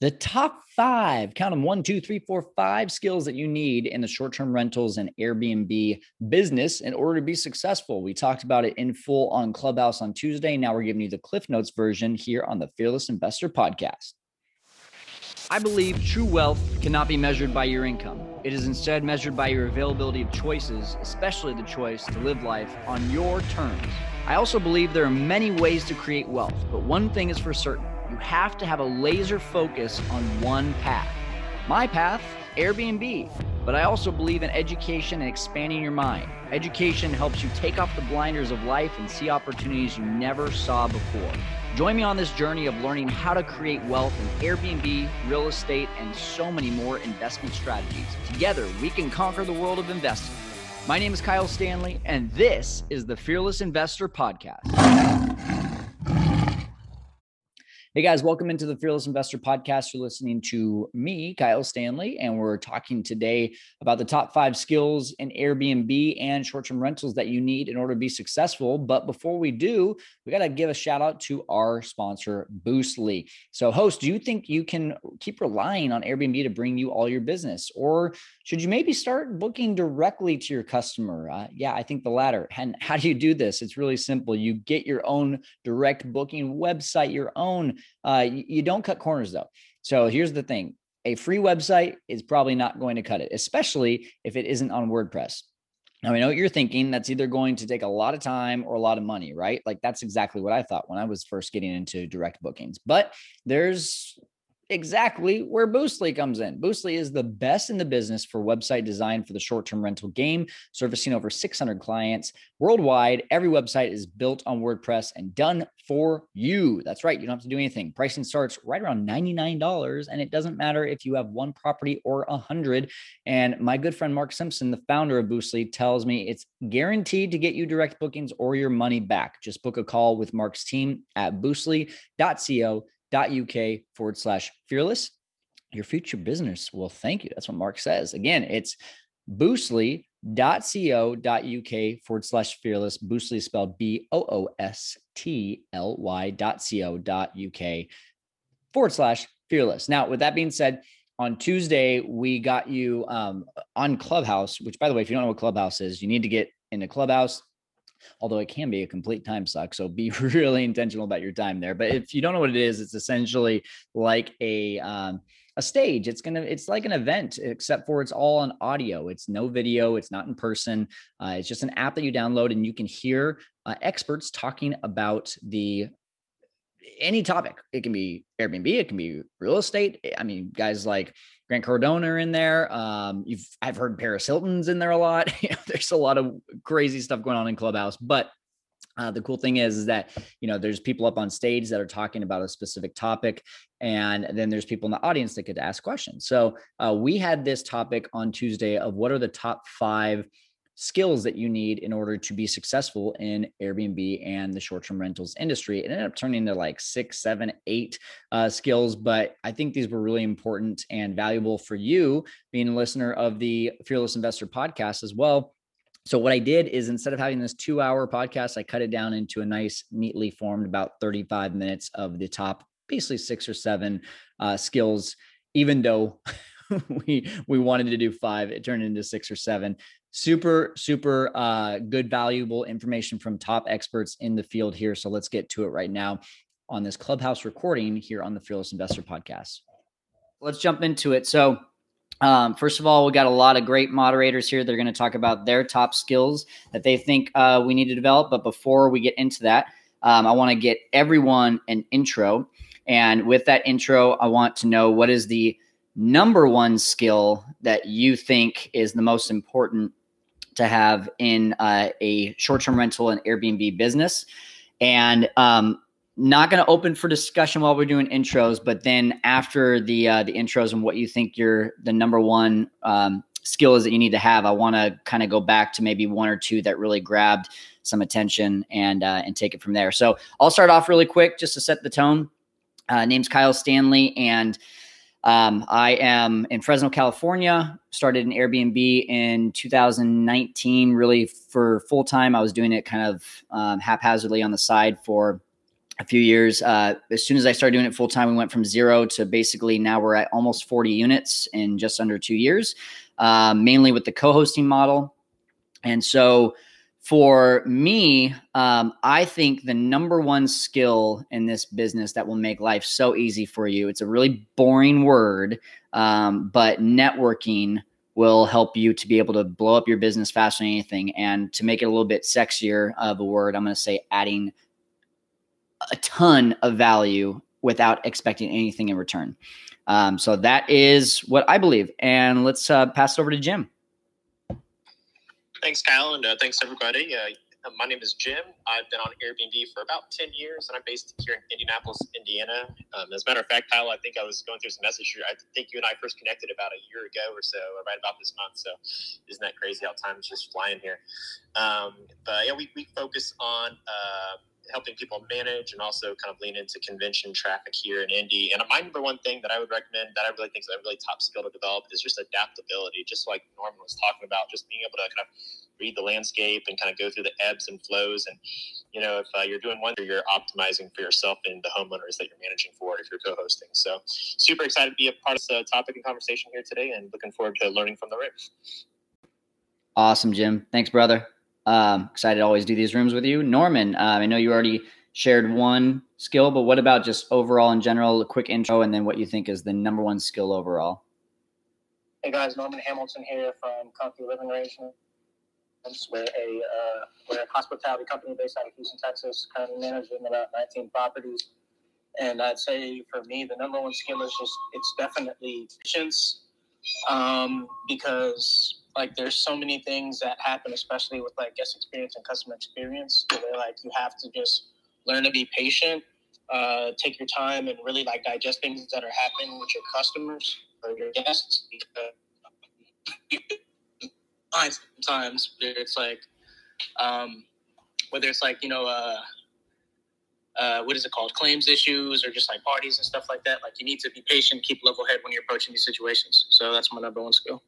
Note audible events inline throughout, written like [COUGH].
the top five, count them one, two, three, four, five skills that you need in the short term rentals and Airbnb business in order to be successful. We talked about it in full on Clubhouse on Tuesday. Now we're giving you the Cliff Notes version here on the Fearless Investor Podcast. I believe true wealth cannot be measured by your income. It is instead measured by your availability of choices, especially the choice to live life on your terms. I also believe there are many ways to create wealth, but one thing is for certain you have to have a laser focus on one path. My path, Airbnb. But I also believe in education and expanding your mind. Education helps you take off the blinders of life and see opportunities you never saw before. Join me on this journey of learning how to create wealth in Airbnb, real estate, and so many more investment strategies. Together, we can conquer the world of investing. My name is Kyle Stanley, and this is the Fearless Investor Podcast. Hey guys, welcome into the Fearless Investor Podcast. You're listening to me, Kyle Stanley, and we're talking today about the top five skills in Airbnb and short term rentals that you need in order to be successful. But before we do, we got to give a shout out to our sponsor, Boostly. So, host, do you think you can keep relying on Airbnb to bring you all your business? Or should you maybe start booking directly to your customer? Uh, yeah, I think the latter. And how do you do this? It's really simple. You get your own direct booking website, your own uh, you, you don't cut corners though. So here's the thing a free website is probably not going to cut it, especially if it isn't on WordPress. Now, I know what you're thinking. That's either going to take a lot of time or a lot of money, right? Like that's exactly what I thought when I was first getting into direct bookings. But there's exactly where Boostly comes in. Boostly is the best in the business for website design for the short-term rental game, servicing over 600 clients worldwide. Every website is built on WordPress and done for you. That's right, you don't have to do anything. Pricing starts right around $99 and it doesn't matter if you have one property or a 100. And my good friend Mark Simpson, the founder of Boostly, tells me it's guaranteed to get you direct bookings or your money back. Just book a call with Mark's team at boostly.co uk forward slash fearless. Your future business will thank you. That's what Mark says. Again, it's boostly.co.uk forward slash fearless. Boostly spelled B O O S T L Y dot co dot UK forward slash fearless. Now, with that being said, on Tuesday, we got you um, on Clubhouse, which, by the way, if you don't know what Clubhouse is, you need to get into Clubhouse although it can be a complete time suck. So be [LAUGHS] really intentional about your time there. But if you don't know what it is, it's essentially like a um, a stage. It's gonna it's like an event, except for it's all on audio. It's no video. It's not in person. Uh, it's just an app that you download, and you can hear uh, experts talking about the any topic. It can be Airbnb, it can be real estate. I mean, guys like Grant Cardone are in there. Um, you've I've heard Paris Hilton's in there a lot. [LAUGHS] there's a lot of crazy stuff going on in Clubhouse, but uh, the cool thing is, is that you know there's people up on stage that are talking about a specific topic, and then there's people in the audience that get to ask questions. So uh, we had this topic on Tuesday of what are the top five skills that you need in order to be successful in Airbnb and the short term rentals industry. It ended up turning into like six, seven, eight uh, skills, but I think these were really important and valuable for you being a listener of the Fearless Investor podcast as well. So, what I did is instead of having this two hour podcast, I cut it down into a nice, neatly formed about 35 minutes of the top, basically six or seven uh, skills, even though. [LAUGHS] we we wanted to do five it turned into six or seven super super uh, good valuable information from top experts in the field here. So let's get to it right now on this clubhouse recording here on the fearless investor podcast. Let's jump into it. So um, first of all we got a lot of great moderators here they're going to talk about their top skills that they think uh, we need to develop. But before we get into that um, i want to get everyone an intro. And with that intro i want to know what is the number one skill that you think is the most important to have in uh, a short-term rental and Airbnb business. And um, not going to open for discussion while we're doing intros, but then after the uh, the intros and what you think your the number one um, skill is that you need to have, I want to kind of go back to maybe one or two that really grabbed some attention and uh, and take it from there. So I'll start off really quick just to set the tone. Uh, name's Kyle Stanley, and um, I am in Fresno, California. Started an Airbnb in 2019. Really for full time, I was doing it kind of um, haphazardly on the side for a few years. Uh, as soon as I started doing it full time, we went from zero to basically now we're at almost 40 units in just under two years, uh, mainly with the co hosting model. And so for me, um, I think the number one skill in this business that will make life so easy for you, it's a really boring word, um, but networking will help you to be able to blow up your business faster than anything. And to make it a little bit sexier of a word, I'm going to say adding a ton of value without expecting anything in return. Um, so that is what I believe. And let's uh, pass it over to Jim. Thanks, Kyle, and uh, thanks everybody. Uh, my name is Jim. I've been on Airbnb for about 10 years, and I'm based here in Indianapolis, Indiana. Um, as a matter of fact, Kyle, I think I was going through some messages. I think you and I first connected about a year ago or so, right about this month. So, isn't that crazy how time's just flying here? Um, but yeah, we, we focus on uh, helping people manage and also kind of lean into convention traffic here in Indy. And my number one thing that I would recommend that I really think is a really top skill to develop is just adaptability, just like Norman was talking about, just being able to kind of read the landscape and kind of go through the ebbs and flows. And, you know, if uh, you're doing one, you're optimizing for yourself and the homeowners that you're managing for if you're co-hosting. So super excited to be a part of the topic and conversation here today and looking forward to learning from the Rips. Awesome, Jim. Thanks, brother. Um, excited to always do these rooms with you. Norman, uh, I know you already shared one skill, but what about just overall in general, a quick intro, and then what you think is the number one skill overall? Hey guys, Norman Hamilton here from Comfy Living Arrangements. We're a, uh, we're a hospitality company based out of Houston, Texas, currently managing about 19 properties. And I'd say for me, the number one skill is just, it's definitely patience um, because like there's so many things that happen, especially with like guest experience and customer experience, where like you have to just learn to be patient, uh, take your time, and really like digest things that are happening with your customers or your guests. Because sometimes it's like, um, whether it's like you know. Uh, uh, what is it called? Claims issues or just like parties and stuff like that. Like you need to be patient, keep level head when you're approaching these situations. So that's my number one skill.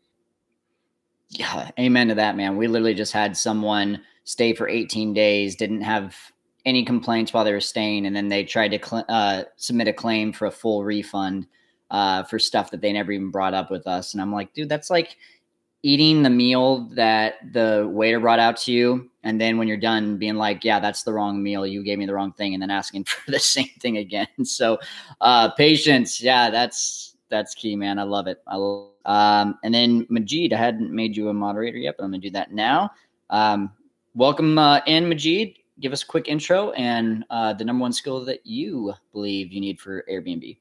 Yeah, amen to that, man. We literally just had someone stay for 18 days, didn't have any complaints while they were staying, and then they tried to cl- uh, submit a claim for a full refund uh, for stuff that they never even brought up with us. And I'm like, dude, that's like eating the meal that the waiter brought out to you, and then when you're done, being like, yeah, that's the wrong meal. You gave me the wrong thing, and then asking [LAUGHS] for the same thing again. So, uh, patience, yeah, that's that's key, man. I love it. I love um, and then Majid, I hadn't made you a moderator yet, but I'm going to do that now. Um, welcome uh, in, Majid. Give us a quick intro and uh, the number one skill that you believe you need for Airbnb.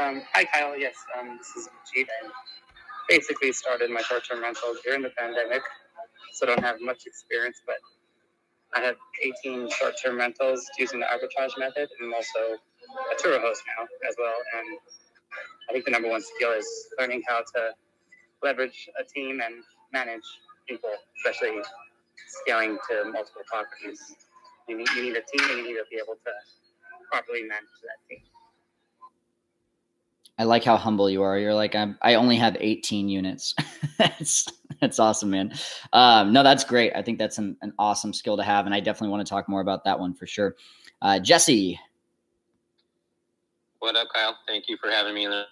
Um, hi, Kyle. Yes, um, this is Majid. I basically started my short-term rentals during the pandemic, so don't have much experience, but I have 18 short-term rentals using the arbitrage method, and I'm also a tour host now as well. And I think the number one skill is learning how to leverage a team and manage people, especially scaling to multiple properties. You need, you need a team and you need to be able to properly manage that team. I like how humble you are. You're like, I'm, I only have 18 units. [LAUGHS] that's, that's awesome, man. Um, no, that's great. I think that's an, an awesome skill to have. And I definitely want to talk more about that one for sure. Uh, Jesse. What up, Kyle? Thank you for having me in the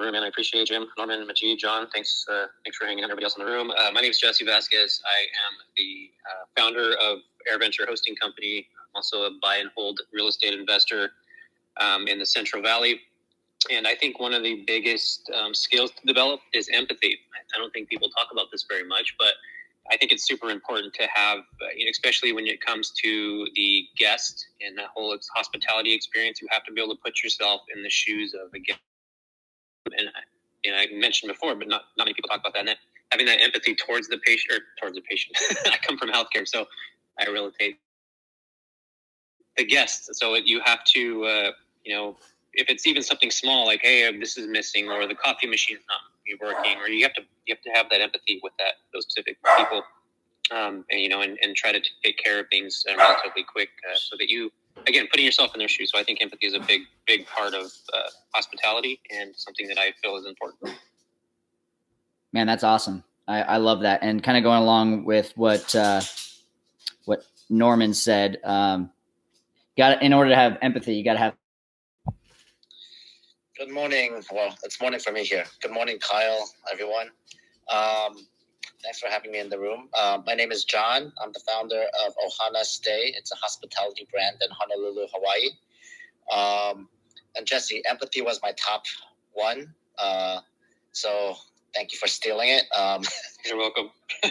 room, and I appreciate Jim, Norman, Majid, John. Thanks, uh, thanks for hanging out. Everybody else in the room. Uh, my name is Jesse Vasquez. I am the uh, founder of AirVenture Hosting Company. I'm also a buy and hold real estate investor um, in the Central Valley. And I think one of the biggest um, skills to develop is empathy. I don't think people talk about this very much, but I think it's super important to have, uh, especially when it comes to the guest and that whole hospitality experience. You have to be able to put yourself in the shoes of a guest and, I, and I mentioned before, but not, not many people talk about that. And that, having that empathy towards the patient or towards the patient. [LAUGHS] I come from healthcare, so I relate the guests. So you have to, uh, you know, if it's even something small, like, hey, this is missing, or the coffee machine is not working, or you have to you have to have that empathy with that those specific people, um, and you know, and, and try to take care of things uh, relatively quick, uh, so that you again, putting yourself in their shoes. So I think empathy is a big, big part of uh, hospitality and something that I feel is important. Man, that's awesome. I, I love that. And kind of going along with what uh, what Norman said, um, got in order to have empathy, you got to have. Good morning. Well, it's morning for me here. Good morning, Kyle, everyone. Um, thanks for having me in the room. Um, my name is John. I'm the founder of Ohana Stay. It's a hospitality brand in Honolulu, Hawaii. Um, and Jesse, empathy was my top one. Uh, so thank you for stealing it. Um, [LAUGHS] You're welcome. [LAUGHS]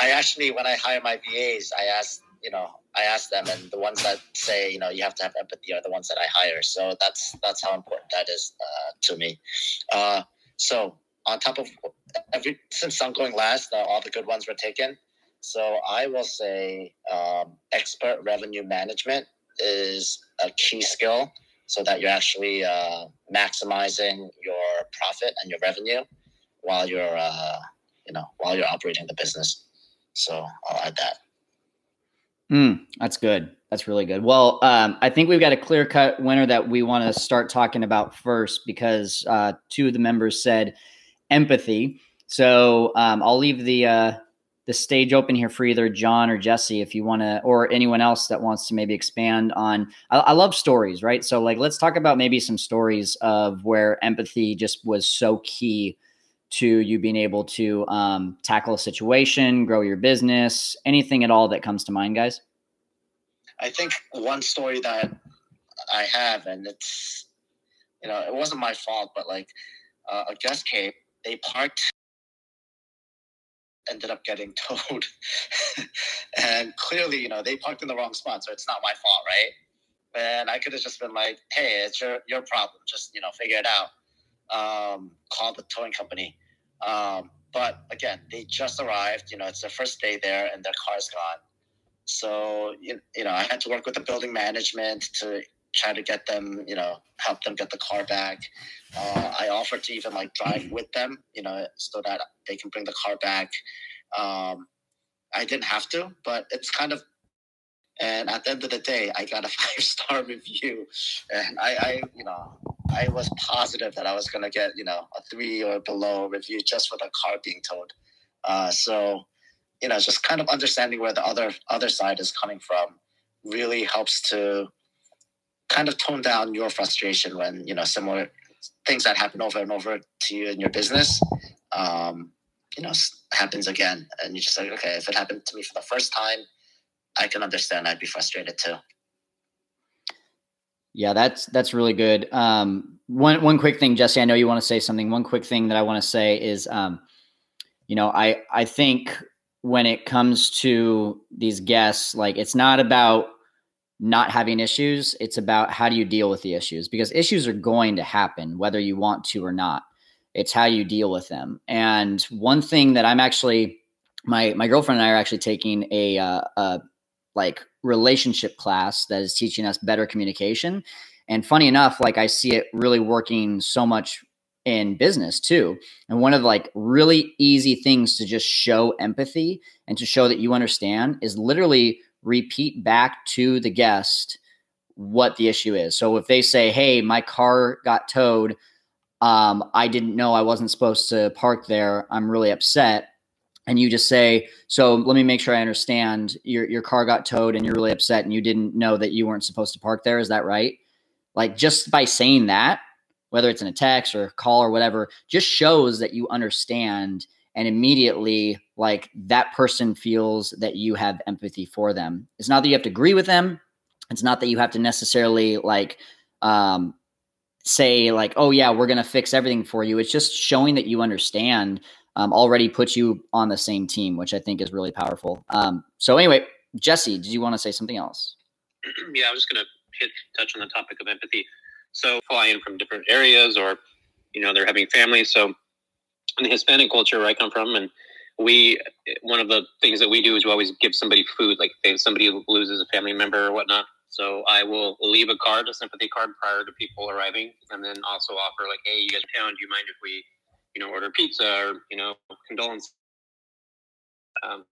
I actually, when I hire my VAs, I ask, you know, I ask them, and the ones that say, you know, you have to have empathy are the ones that I hire. So that's that's how important that is uh, to me. Uh, so on top of every, [LAUGHS] since I'm going last, uh, all the good ones were taken. So I will say um, expert revenue management is a key skill so that you're actually uh, maximizing your profit and your revenue while you're uh, you know while you're operating the business so i'll add that Mm, that's good. That's really good. Well, um, I think we've got a clear cut winner that we want to start talking about first because uh, two of the members said empathy. So um, I'll leave the uh, the stage open here for either John or Jesse if you want to, or anyone else that wants to maybe expand on. I, I love stories, right? So like, let's talk about maybe some stories of where empathy just was so key to you being able to um, tackle a situation, grow your business, anything at all that comes to mind, guys? i think one story that i have and it's you know it wasn't my fault but like uh, a guest came they parked ended up getting [LAUGHS] towed and clearly you know they parked in the wrong spot so it's not my fault right and i could have just been like hey it's your your problem just you know figure it out um, call the towing company um, but again, they just arrived. You know, it's their first day there, and their car's gone. So you, you know, I had to work with the building management to try to get them, you know, help them get the car back. Uh, I offered to even like drive with them, you know, so that they can bring the car back. Um, I didn't have to, but it's kind of. And at the end of the day, I got a [LAUGHS] five star review, and I, I, you know, I was positive that I was going to get, you know, a three or below review just for the car being towed. Uh, so, you know, just kind of understanding where the other other side is coming from really helps to kind of tone down your frustration when you know similar things that happen over and over to you in your business, um, you know, happens again, and you just like, okay, if it happened to me for the first time, I can understand. I'd be frustrated too. Yeah, that's that's really good. Um, one one quick thing, Jesse. I know you want to say something. One quick thing that I want to say is, um, you know, I I think when it comes to these guests, like it's not about not having issues. It's about how do you deal with the issues because issues are going to happen whether you want to or not. It's how you deal with them. And one thing that I'm actually my my girlfriend and I are actually taking a, uh, a like relationship class that is teaching us better communication. And funny enough, like I see it really working so much in business too. And one of like really easy things to just show empathy and to show that you understand is literally repeat back to the guest what the issue is. So if they say, "Hey, my car got towed. Um, I didn't know I wasn't supposed to park there. I'm really upset." and you just say, "So let me make sure I understand. Your your car got towed, and you're really upset, and you didn't know that you weren't supposed to park there. Is that right?" Like just by saying that, whether it's in a text or a call or whatever, just shows that you understand, and immediately, like that person feels that you have empathy for them. It's not that you have to agree with them. It's not that you have to necessarily like um, say like, "Oh yeah, we're gonna fix everything for you." It's just showing that you understand um, already puts you on the same team, which I think is really powerful. Um, so anyway, Jesse, did you want to say something else? [CLEARS THROAT] yeah, I was just to hit touch on the topic of empathy. So fly in from different areas, or you know, they're having families. So in the Hispanic culture where I come from, and we one of the things that we do is we always give somebody food, like if somebody loses a family member or whatnot. So I will leave a card, a sympathy card, prior to people arriving, and then also offer like, "Hey, you guys in town? Do you mind if we you know, order pizza or, you know, condolence. Um,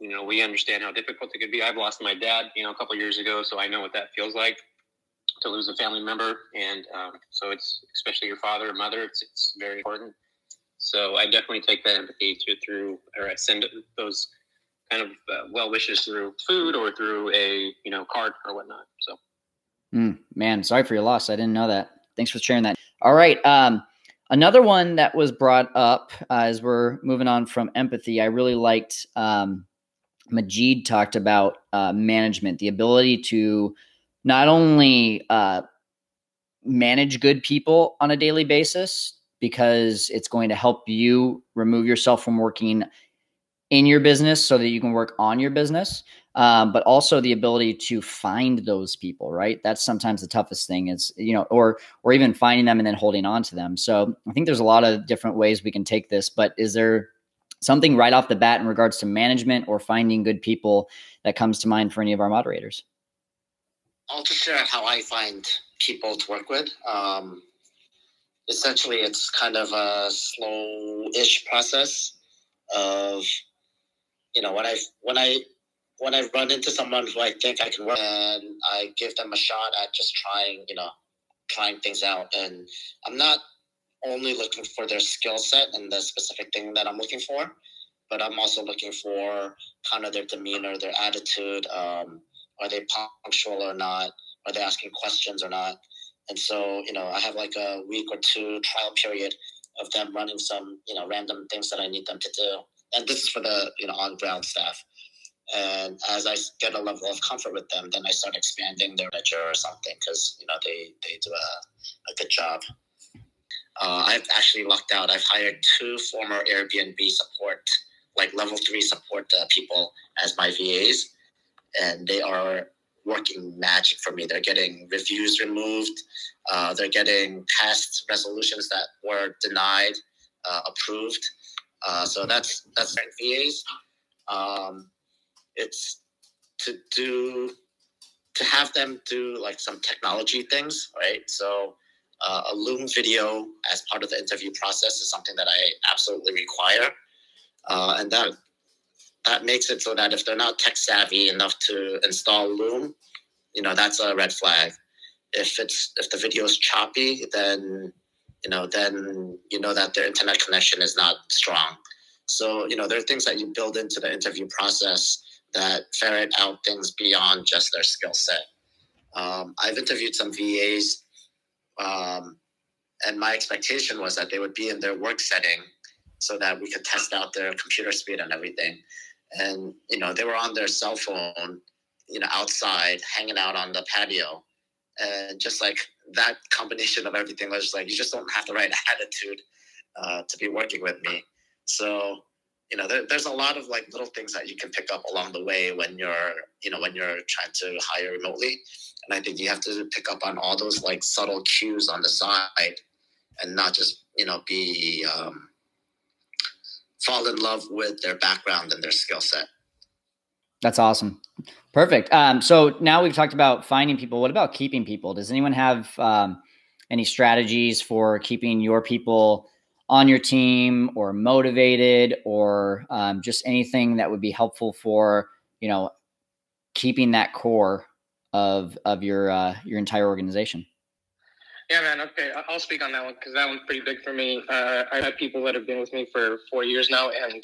you know, we understand how difficult it could be. I've lost my dad, you know, a couple years ago, so I know what that feels like to lose a family member. And um, so it's, especially your father or mother, it's, it's very important. So I definitely take that empathy to through, or I send those kind of uh, well wishes through food or through a you know card or whatnot. So, mm, man, sorry for your loss. I didn't know that. Thanks for sharing that. All right. Um, another one that was brought up uh, as we're moving on from empathy, I really liked. Um, Majid talked about uh, management, the ability to not only uh, manage good people on a daily basis because it's going to help you remove yourself from working in your business so that you can work on your business um, but also the ability to find those people right? That's sometimes the toughest thing is you know or or even finding them and then holding on to them. So i think there's a lot of different ways we can take this but is there something right off the bat in regards to management or finding good people that comes to mind for any of our moderators? I'll just share how i find people to work with. Um, essentially it's kind of a slow-ish process of you know when i when i when i run into someone who i think i can work and i give them a shot at just trying you know trying things out. And i'm not only looking for their skill set and the specific thing that i'm looking for but i'm also looking for kind of their demeanor their attitude um, are they punctual or not? Are they asking questions or not and so, you know, I have like a week or two trial period of them running some, you know, random things that I need them to do. And this is for the, you know, on ground staff. And as I get a level of comfort with them, then I start expanding their manager or something because, you know, they, they do a, a good job. Uh, I've actually lucked out. I've hired two former Airbnb support, like level three support uh, people as my VAs. And they are working magic for me. They're getting reviews removed. Uh, they're getting past resolutions that were denied uh, approved. Uh, so that's that's VAs. Um, it's to do to have them do like some technology things, right? So uh, a Loom video as part of the interview process is something that I absolutely require, uh, and that that makes it so that if they're not tech savvy enough to install Loom, you know that's a red flag. If it's if the video is choppy, then you know then you know that their internet connection is not strong. So you know there are things that you build into the interview process that ferret out things beyond just their skill set. Um, I've interviewed some VAs, um, and my expectation was that they would be in their work setting so that we could test out their computer speed and everything and you know they were on their cell phone you know outside hanging out on the patio. And just like that combination of everything was just like you just don't have the right [LAUGHS] attitude uh, to be working with me. So you know there, there's a lot of like little things that you can pick up along the way when you're you know when you're trying to hire remotely. And i think you have to pick up on all those like subtle cues on the side and not just you know be um, fall in love with their background and their skill set. That's awesome. Perfect. Um, so now we've talked about finding people. What about keeping people? Does anyone have um, any strategies for keeping your people on your team or motivated or um, just anything that would be helpful for, you know, keeping that core of, of your, uh, your entire organization? Yeah, man. Okay, I'll speak on that one because that one's pretty big for me. Uh, I have people that have been with me for four years now, and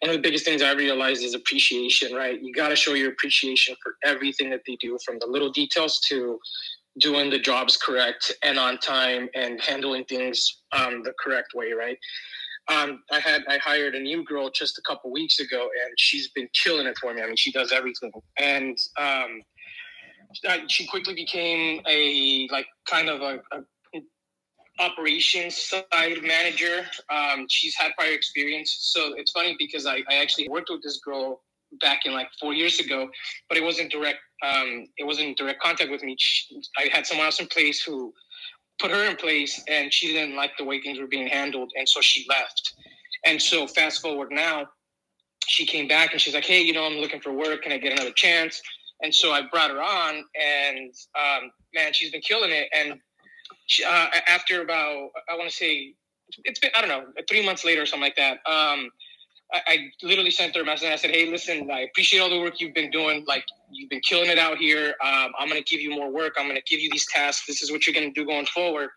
one of the biggest things I realized is appreciation. Right, you got to show your appreciation for everything that they do, from the little details to doing the jobs correct and on time and handling things um, the correct way. Right. Um, I had I hired a new girl just a couple weeks ago, and she's been killing it for me. I mean, she does everything, and um, she quickly became a like kind of a, a operations side manager. Um, she's had prior experience, so it's funny because I, I actually worked with this girl back in like four years ago, but it wasn't direct. Um, it wasn't direct contact with me. She, I had someone else in place who put her in place, and she didn't like the way things were being handled, and so she left. And so fast forward now, she came back and she's like, "Hey, you know, I'm looking for work. Can I get another chance?" And so I brought her on, and um, man, she's been killing it. And she, uh, after about, I want to say, it's been, I don't know, three months later or something like that. Um, I, I, literally sent her a message and I said, Hey, listen, I appreciate all the work you've been doing. Like, you've been killing it out here. Um, I'm to give you more work. I'm to give you these tasks. This is what you're to do going forward.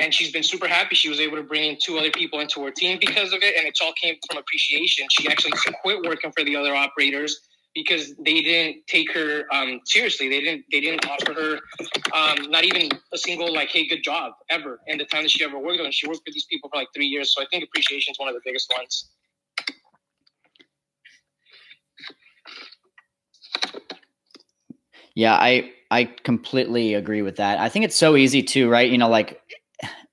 and she's been super happy. She was able to bring in two other people into her team because of it, and it's all came from appreciation. She actually quit working for the other operators because they didn't take her um, seriously. They didn't they didn't offer her um, not even a single like hey good job ever in the time that she ever worked on. She worked with these people for like three years, so I think appreciation is one of the biggest ones. Yeah, I I completely agree with that. I think it's so easy too, right? You know, like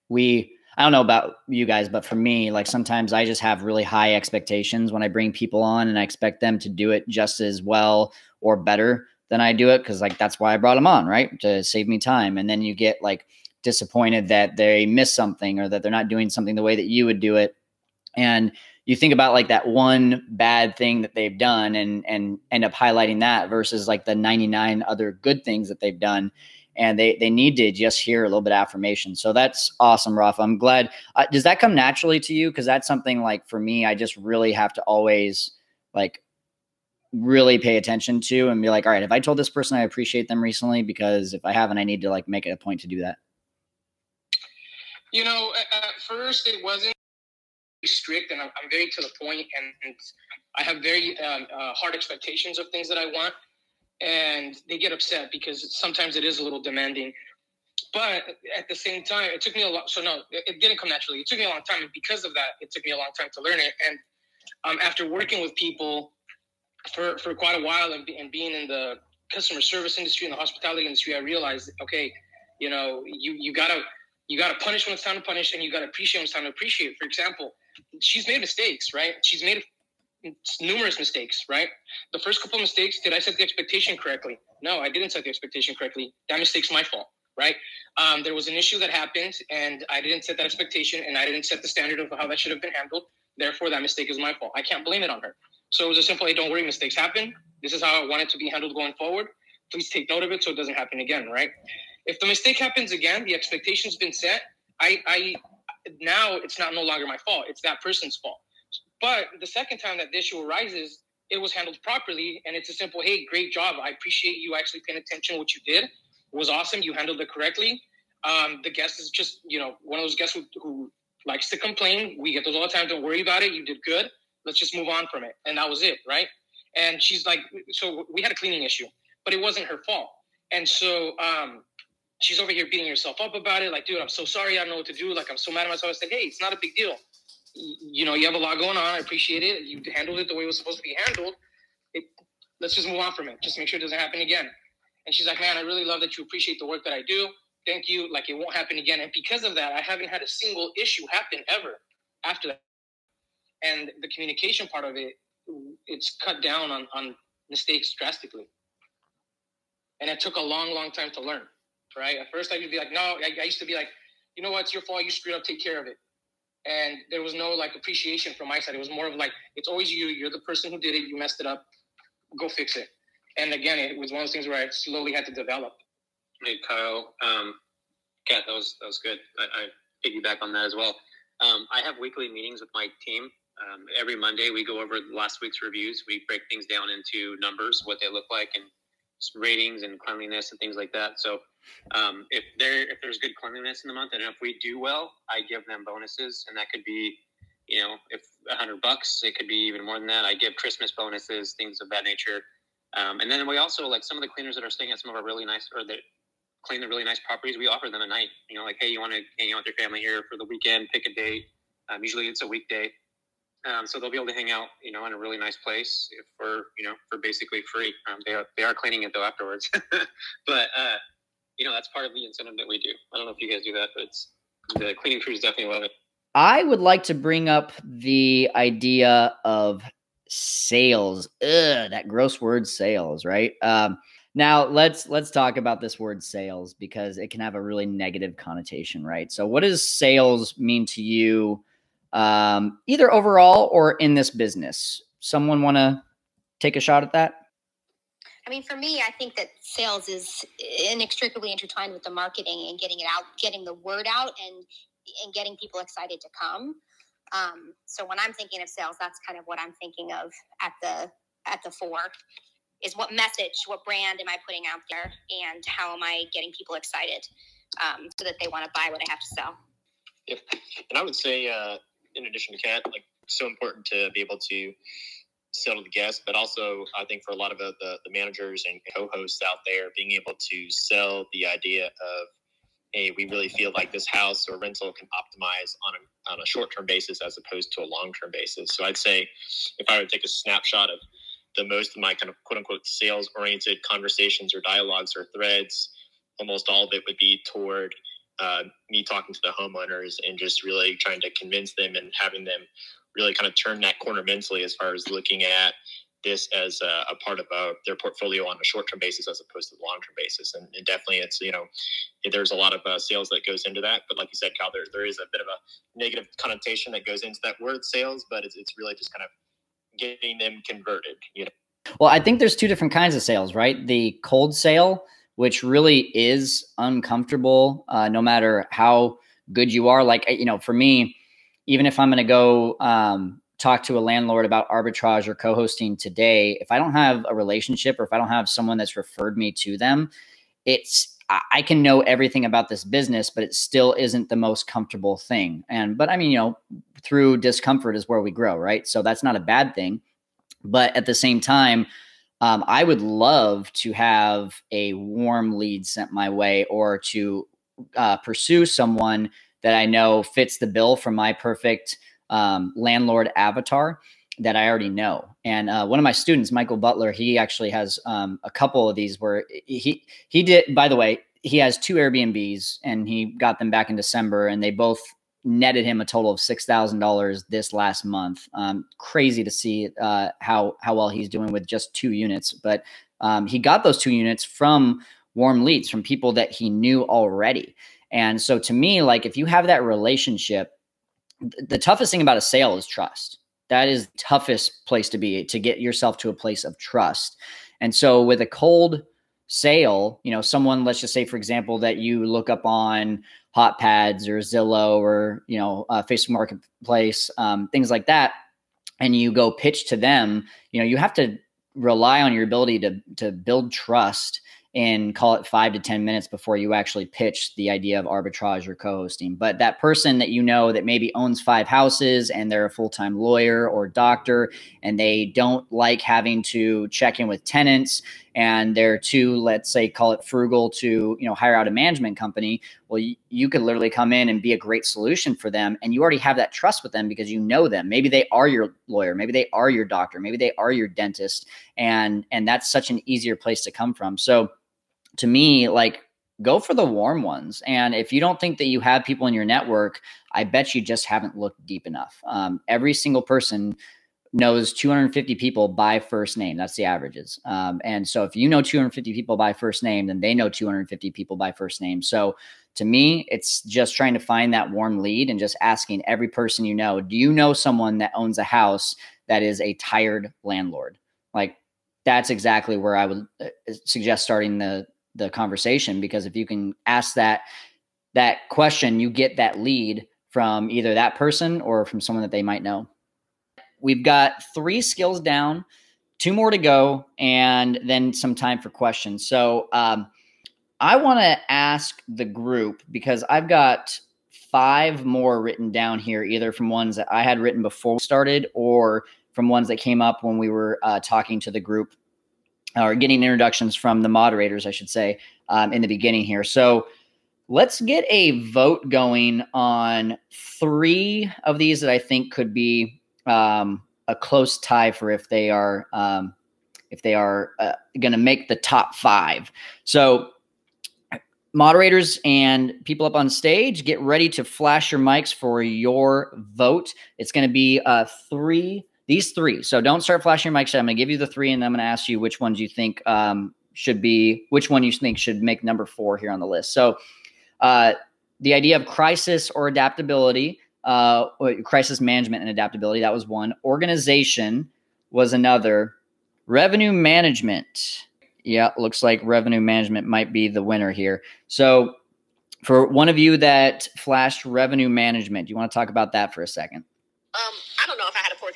we I don't know about you guys, but for me, like sometimes I just have really high expectations when I bring people on and I expect them to do it just as well or better than I do it because like that's why I brought them on, right? To save me time. And then you get like disappointed that they miss something or that they're not doing something the way that you would do it. And you think about like that one bad thing that they've done and and end up highlighting that versus like the 99 other good things that they've done and they they need to just hear a little bit of affirmation. So that's awesome, Ruff. I'm glad. Uh, does that come naturally to you? Because that's something like for me, I just really have to always like really pay attention to and be like, all right, if I told this person I appreciate them recently, because if I haven't, I need to like make it a point to do that. You know, at first it wasn't strict, and I'm, very to the point, and, and I have very um, uh, hard expectations of things that I want and they get upset because sometimes it is a little demanding. But at the same time, it took me a lot. So no, it didn't come naturally. It took me a long time, and because of that, it took me a long time to learn it. And um, after working with people for for quite a while and, be, and being in the customer service industry and the hospitality industry, I realized, okay, you know, you you gotta you gotta punish when it's time to punish, and you gotta appreciate when it's time to appreciate. For example, she's made mistakes, right? She's made numerous mistakes, right? The first couple mistakes, did I set the expectation correctly? No, I didn't set the expectation correctly. That mistake's my fault, right? Um, there was an issue that happened, and I didn't set that expectation, and I didn't set the standard of how that should have been handled. Therefore, that mistake is my fault. I can't blame it on her. So it was a simple, hey, don't worry, mistakes happen. This is how I want it to be handled going forward. Please take note of it so it doesn't happen again, right? If the mistake happens again, the expectation's been set. I, I now it's not no longer my fault. It's that person's fault. But the second time that the issue arises, it was handled properly, and it's a simple, "Hey, great job! I appreciate you actually paying attention. What you did it was awesome. You handled it correctly." Um, the guest is just, you know, one of those guests who, who likes to complain. We get those all the time. Don't worry about it. You did good. Let's just move on from it. And that was it, right? And she's like, so we had a cleaning issue, but it wasn't her fault. And so um, she's over here beating herself up about it. Like, dude, I'm so sorry. I don't know what to do. Like, I'm so mad at myself. I said, hey, it's not a big deal you know, you have a lot going on. I appreciate it. You handled it the way it was supposed to be handled. It, let's just move on from it. Just make sure it doesn't happen again. And she's like, man, I really love that you appreciate the work that I do. Thank you. Like it won't happen again. And because of that, I haven't had a single issue happen ever after that. And the communication part of it, it's cut down on, on mistakes drastically. And it took a long, long time to learn. Right. At first, I would be like, no, I, I used to be like, you know what, it's your fault. You screwed up. Take care of it and there was no like appreciation from my side. It was more of like it's always you. You're the person who did it. You messed it up. Go fix it. And again, it was one of those things where I slowly had to develop. Hey Kyle, um, Kat, that was that was good. I, I piggyback on that as well. Um, I have weekly meetings with my team. Um, every Monday, we go over last week's reviews. We break things down into numbers, what they look like, and ratings and cleanliness and things like that. So um, if there if there's good cleanliness in the month and if we do well, I give them bonuses, and that could be, you know, if a hundred bucks, it could be even more than that. I give Christmas bonuses, things of that nature. Um, and then we also like some of the cleaners that are staying at some of our really nice or that clean the really nice properties. We offer them a night. You know, like hey, you want to hang out with your family here for the weekend? Pick a date. Um, usually it's a weekday. Um, so they'll be able to hang out, you know, in a really nice place for, you know, for basically free. Um, they are they are cleaning it though afterwards, [LAUGHS] but uh, you know that's part of the incentive that we do. I don't know if you guys do that, but it's the cleaning crews definitely love it. I would like to bring up the idea of sales. Ugh, that gross word sales, right? Um, now let's let's talk about this word sales because it can have a really negative connotation, right? So, what does sales mean to you? um, either overall or in this business. Someone want to take a shot at that? I mean, for me, I think that sales is inextricably intertwined with the marketing and getting it out, getting the word out, and and getting people excited to come. Um, so when I'm thinking of sales, that's kind of what I'm thinking of at the at the fore is what message, what brand am I putting out there, and how am I getting people excited? um, so that they want to buy what I have to sell. Yep. And I would say, uh, in addition to Kat, like so important to be able to sell to the guests, but also I think for a lot of the, the, the managers and co-hosts out there, being able to sell the idea of, hey, we really feel like this house or rental can optimize on a, on a short-term basis as opposed to a long-term basis. So I'd say if I would take a snapshot of the most of my kind of quote unquote sales oriented conversations or dialogues or threads, almost all of it would be toward uh, me talking to the homeowners and just really trying to convince them and having them really kind of turn that corner mentally as far as looking at this as a, a part of uh, their portfolio on a short-term basis as opposed to the long-term basis. And, and definitely, it's you know, there's a lot of uh, sales that goes into that. But like you said, Kyle, there there is a bit of a negative connotation that goes into that word sales, but it's it's really just kind of getting them converted. You know. Well, I think there's two different kinds of sales, right? The cold sale, which really is uncomfortable, uh, no matter how good you are. Like you know, for me even if I'm going to go um, talk to a landlord about arbitrage or co-hosting today, if I don't have a relationship or if I don't have someone that's referred me to them, it's I can know everything about this business, but it still isn't the most comfortable thing. And but I mean, you know, through discomfort is where we grow, right? So that's not a bad thing. But at the same time, um, I would love to have a warm lead sent my way or to uh, pursue someone that I know fits the bill for my perfect um, landlord avatar that I already know. And uh, one of my students, Michael Butler, he actually has um, a couple of these where he he did. By the way, he has two Airbnbs and he got them back in December, and they both netted him a total of six thousand dollars this last month. Um, crazy to see uh, how how well he's doing with just two units, but um, he got those two units from warm leads from people that he knew already. And so to me, like if you have that relationship, the toughest thing about a sale is trust. That is the toughest place to be to get yourself to a place of trust. And so with a cold sale, you know, someone, let's just say, for example, that you look up on HotPads or Zillow or, you know, uh, Facebook Marketplace, um, things like that, and you go pitch to them, you know, you have to rely on your ability to to build trust and call it five to 10 minutes before you actually pitch the idea of arbitrage or co hosting. But that person that you know that maybe owns five houses and they're a full time lawyer or doctor and they don't like having to check in with tenants and they're too, let's say, call it frugal to, you know, hire out a management company. Well, you, you could literally come in and be a great solution for them. And you already have that trust with them because you know them. Maybe they are your lawyer. Maybe they are your doctor. Maybe they are your dentist. And, and that's such an easier place to come from. So, to me, like go for the warm ones. And if you don't think that you have people in your network, I bet you just haven't looked deep enough. Um, every single person knows 250 people by first name. That's the averages. Um, and so if you know 250 people by first name, then they know 250 people by first name. So to me, it's just trying to find that warm lead and just asking every person you know, do you know someone that owns a house that is a tired landlord? Like that's exactly where I would uh, suggest starting the the conversation because if you can ask that that question, you get that lead from either that person or from someone that they might know. We've got three skills down, two more to go, and then some time for questions. So um, I want to ask the group because I've got five more written down here, either from ones that I had written before we started or from ones that came up when we were uh, talking to the group or getting introductions from the moderators, I should say, um, in the beginning here. So let's get a vote going on three of these that I think could be um, a close tie for if they are um, if they are uh, going to make the top five. So moderators and people up on stage, get ready to flash your mics for your vote. It's going to be uh, three these three. So don't start flashing your mics. I'm going to give you the three, and I'm going to ask you which ones you think um, should be, which one you think should make number four here on the list. So uh, the idea of crisis or adaptability, uh, crisis management and adaptability, that was one. Organization was another. Revenue management. Yeah, looks like revenue management might be the winner here. So for one of you that flashed revenue management, do you want to talk about that for a second? Um,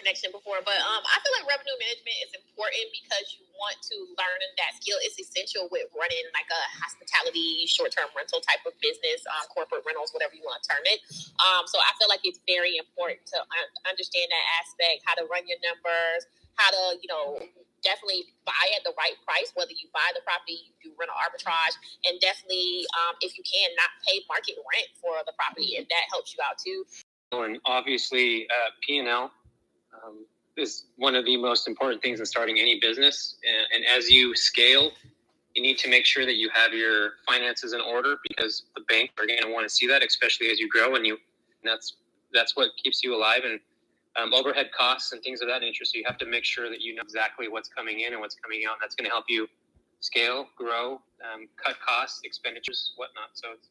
connection before, but um, I feel like revenue management is important because you want to learn that skill. It's essential with running like a hospitality, short term rental type of business, um, corporate rentals, whatever you want to term it. Um, so I feel like it's very important to un- understand that aspect, how to run your numbers, how to, you know, definitely buy at the right price, whether you buy the property, you do rental arbitrage, and definitely, um, if you can, not pay market rent for the property, and that helps you out too. And obviously, uh, P and L um, is one of the most important things in starting any business. And, and as you scale, you need to make sure that you have your finances in order because the bank are going to want to see that, especially as you grow. And you, and that's that's what keeps you alive. And um, overhead costs and things of that nature. So you have to make sure that you know exactly what's coming in and what's coming out. That's going to help you scale, grow, um, cut costs, expenditures, whatnot. So it's,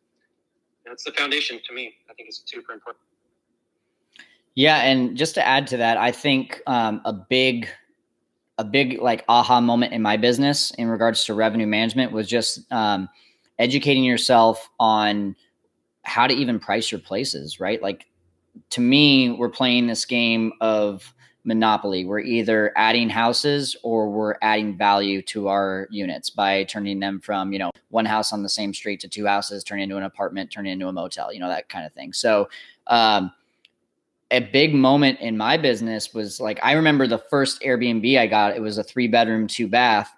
that's the foundation to me. I think it's super important. Yeah, and just to add to that, I think um, a big, a big like aha moment in my business in regards to revenue management was just um, educating yourself on how to even price your places. Right, like to me, we're playing this game of monopoly. We're either adding houses or we're adding value to our units by turning them from, you know, one house on the same street to two houses, turning into an apartment, turning into a motel, you know, that kind of thing. So, um, a big moment in my business was like I remember the first Airbnb I got. It was a three bedroom, two bath,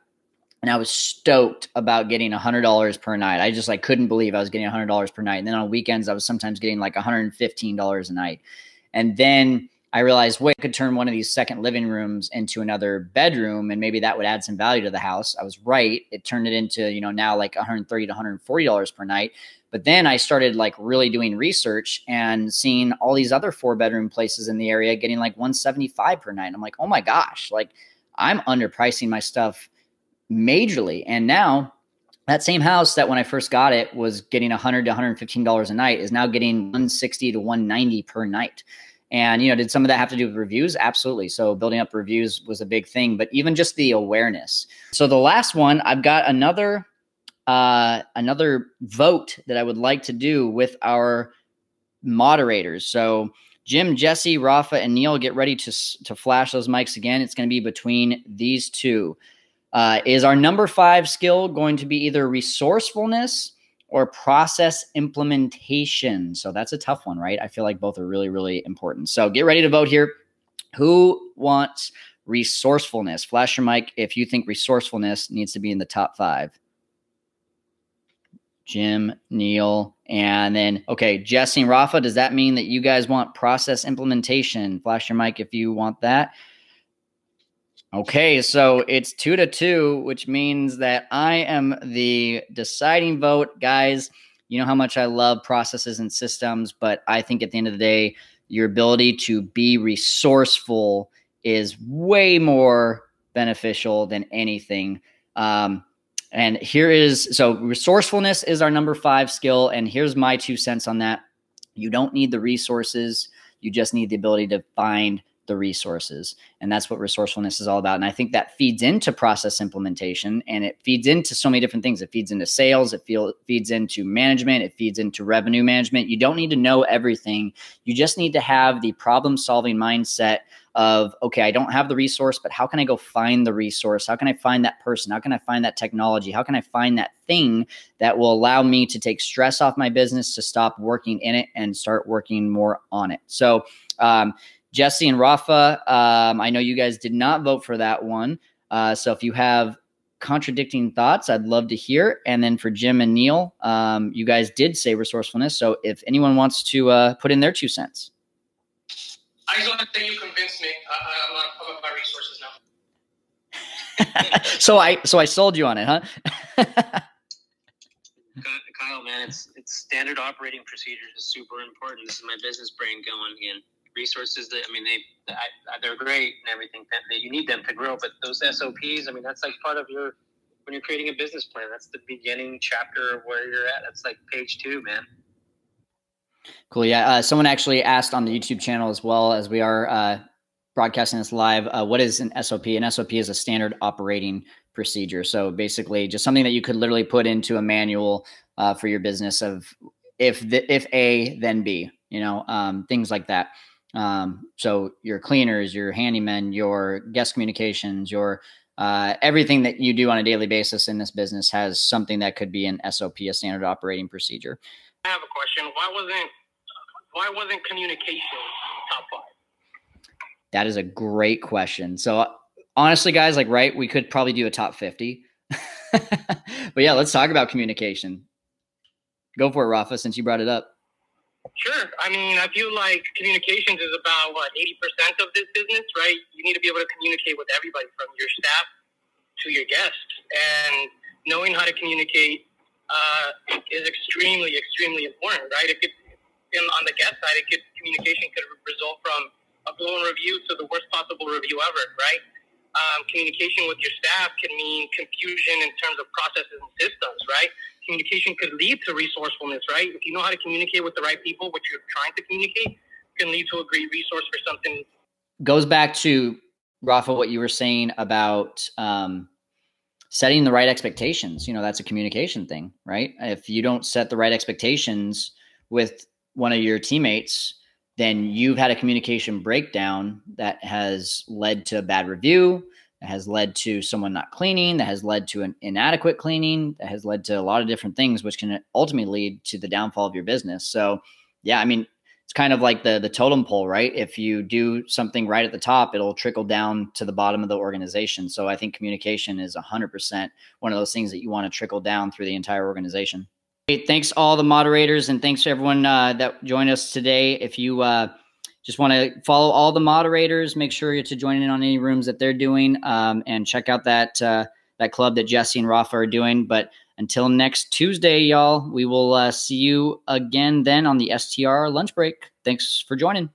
and I was stoked about getting a hundred dollars per night. I just like couldn't believe I was getting a hundred dollars per night. And then on weekends, I was sometimes getting like one hundred and fifteen dollars a night. And then I realized, wait, I could turn one of these second living rooms into another bedroom, and maybe that would add some value to the house. I was right; it turned it into you know now like one hundred thirty to one hundred forty dollars per night. But then I started like really doing research and seeing all these other four bedroom places in the area getting like 175 per night. I'm like, oh my gosh, like I'm underpricing my stuff majorly. And now that same house that when I first got it was getting 100 to 115 dollars a night is now getting 160 to 190 per night. And you know, did some of that have to do with reviews? Absolutely. So building up reviews was a big thing, but even just the awareness. So the last one, I've got another uh, another vote that I would like to do with our moderators. So Jim, Jesse, Rafa, and Neil, get ready to to flash those mics again. It's going to be between these two. Uh, is our number five skill going to be either resourcefulness or process implementation? So that's a tough one, right? I feel like both are really, really important. So get ready to vote here. Who wants resourcefulness? Flash your mic if you think resourcefulness needs to be in the top five. Jim, Neil, and then okay, Jesse and Rafa. Does that mean that you guys want process implementation? Flash your mic if you want that. Okay, so it's two to two, which means that I am the deciding vote, guys. You know how much I love processes and systems, but I think at the end of the day, your ability to be resourceful is way more beneficial than anything. Um, and here is so resourcefulness is our number five skill. And here's my two cents on that. You don't need the resources, you just need the ability to find the resources. And that's what resourcefulness is all about. And I think that feeds into process implementation and it feeds into so many different things. It feeds into sales, it feel, feeds into management, it feeds into revenue management. You don't need to know everything. You just need to have the problem solving mindset of okay i don't have the resource but how can i go find the resource how can i find that person how can i find that technology how can i find that thing that will allow me to take stress off my business to stop working in it and start working more on it so um, jesse and rafa um, i know you guys did not vote for that one uh, so if you have contradicting thoughts i'd love to hear and then for jim and neil um, you guys did say resourcefulness so if anyone wants to uh, put in their two cents I just want to say you convinced me. I, I'm not about my resources now. [LAUGHS] so I so I sold you on it, huh? [LAUGHS] Kyle, man, it's it's standard operating procedures is super important. This is my business brain going in. Resources that I mean, they they're great and everything. That you need them to grow, but those SOPs, I mean, that's like part of your when you're creating a business plan. That's the beginning chapter of where you're at. That's like page two, man. Cool. Yeah. Uh, someone actually asked on the YouTube channel as well as we are uh, broadcasting this live. Uh, what is an SOP? An SOP is a standard operating procedure. So basically, just something that you could literally put into a manual uh, for your business of if the, if A then B. You know, um, things like that. Um, so your cleaners, your handymen, your guest communications, your uh, everything that you do on a daily basis in this business has something that could be an SOP, a standard operating procedure. I have a question. Why wasn't why wasn't communication top five? That is a great question. So honestly, guys, like right, we could probably do a top fifty. [LAUGHS] but yeah, let's talk about communication. Go for it, Rafa, since you brought it up. Sure. I mean, I feel like communications is about what eighty percent of this business, right? You need to be able to communicate with everybody, from your staff to your guests, and knowing how to communicate uh, is extremely, extremely important, right? It could, on the guest side, it could communication could result from a blown review to the worst possible review ever, right? Um, communication with your staff can mean confusion in terms of processes and systems, right? Communication could lead to resourcefulness, right? If you know how to communicate with the right people, what you're trying to communicate, can lead to a great resource for something. Goes back to Rafa, what you were saying about um, setting the right expectations. You know, that's a communication thing, right? If you don't set the right expectations with one of your teammates, then you've had a communication breakdown that has led to a bad review, that has led to someone not cleaning, that has led to an inadequate cleaning, that has led to a lot of different things, which can ultimately lead to the downfall of your business. So, yeah, I mean, it's kind of like the the totem pole, right? If you do something right at the top, it'll trickle down to the bottom of the organization. So, I think communication is 100% one of those things that you want to trickle down through the entire organization. Hey, thanks all the moderators and thanks everyone uh, that joined us today. If you uh, just want to follow all the moderators. Make sure you're to join in on any rooms that they're doing, um, and check out that uh, that club that Jesse and Rafa are doing. But until next Tuesday, y'all, we will uh, see you again then on the STR lunch break. Thanks for joining.